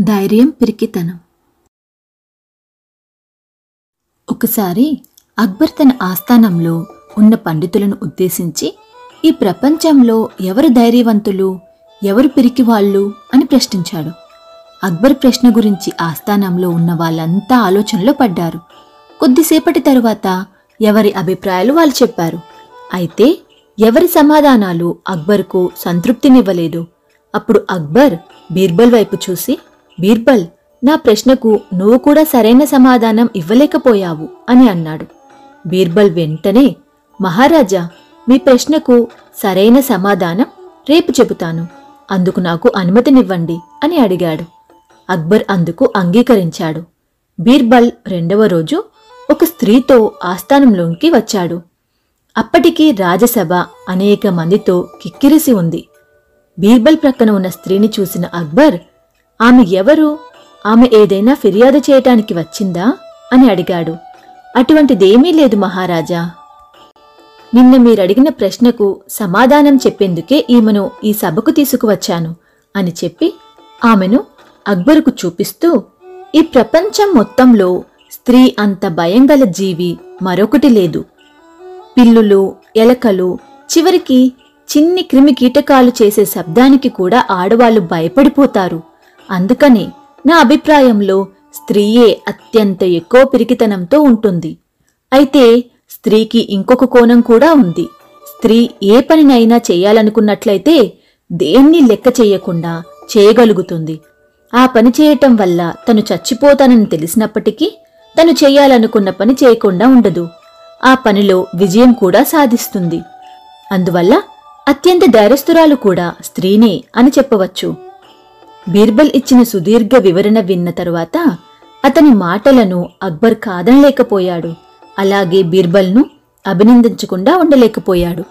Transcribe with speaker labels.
Speaker 1: ధైర్యం పిరికితనం. ఒకసారి అక్బర్ తన ఆస్థానంలో ఉన్న పండితులను ఉద్దేశించి ఈ ప్రపంచంలో ఎవరు ధైర్యవంతులు ఎవరు పిరికివాళ్ళు అని ప్రశ్నించాడు. అక్బర్ ప్రశ్న గురించి ఆస్థానంలో ఉన్న వాళ్ళంతా ఆలోచనలో పడ్డారు. కొద్దిసేపటి తరువాత ఎవరి అభిప్రాయాలు వాళ్ళు చెప్పారు. అయితే ఎవరి సమాధానాలు అక్బర్కు సంతృప్తినివ్వలేదు. అప్పుడు అక్బర్ బీర్బల్ వైపు చూసి బీర్బల్ నా ప్రశ్నకు నువ్వు కూడా సరైన సమాధానం ఇవ్వలేకపోయావు అని అన్నాడు. బీర్బల్ వెంటనే మహారాజా మీ ప్రశ్నకు సరైన సమాధానం రేపు చెబుతాను. అందుకు నాకు అనుమతినివ్వండి అని అడిగాడు. అక్బర్ అందుకు అంగీకరించాడు. బీర్బల్ రెండవ రోజు ఒక స్త్రీతో ఆస్థానంలోకి వచ్చాడు. అప్పటికి రాజసభ అనేక మందితో కిక్కిరిసి ఉంది. బీర్బల్ ప్రక్కన ఉన్న స్త్రీని చూసిన అక్బర్ ఆమె ఎవరు? ఆమె ఏదైనా ఫిర్యాదు చేయటానికి వచ్చిందా? అని అడిగాడు. అటువంటిదేమీ లేదు మహారాజా. నిన్న మీరడిగిన ప్రశ్నకు సమాధానం చెప్పేందుకే ఈమెను ఈ సభకు తీసుకువచ్చాను అని చెప్పి ఆమెను అక్బరుకు చూపిస్తూ ఈ ప్రపంచం మొత్తంలో స్త్రీ అంత భయంగల జీవి మరొకటి లేదు. పిల్లులు ఎలకలు చివరికి చిన్ని క్రిమి కీటకాలు చేసే శబ్దానికి కూడా ఆడవాళ్ళు భయపడిపోతారు. అందుకనే నా అభిప్రాయంలో స్త్రీయే అత్యంత ఎక్కువ పిరికితనంతో ఉంటుంది. అయితే స్త్రీకి ఇంకొక కోణం కూడా ఉంది. స్త్రీ ఏ పనినైనా చేయాలనుకున్నట్లయితే దేన్ని లెక్క చేయకుండా చేయగలుగుతుంది. ఆ పని చేయటం వల్ల తను చచ్చిపోతానని తెలిసినప్పటికీ తను చేయాలనుకున్న పని చేయకుండా ఉండదు. ఆ పనిలో విజయం కూడా సాధిస్తుంది. అందువల్ల అత్యంత ధైర్యస్తురాలు కూడా స్త్రీనే అని చెప్పవచ్చు. బీర్బల్ ఇచ్చిన సుదీర్ఘ వివరణ విన్న తరువాత అతని మాటలను అక్బర్ కాదనలేకపోయాడు. అలాగే బీర్బల్ను అభినందించకుండా ఉండలేకపోయాడు.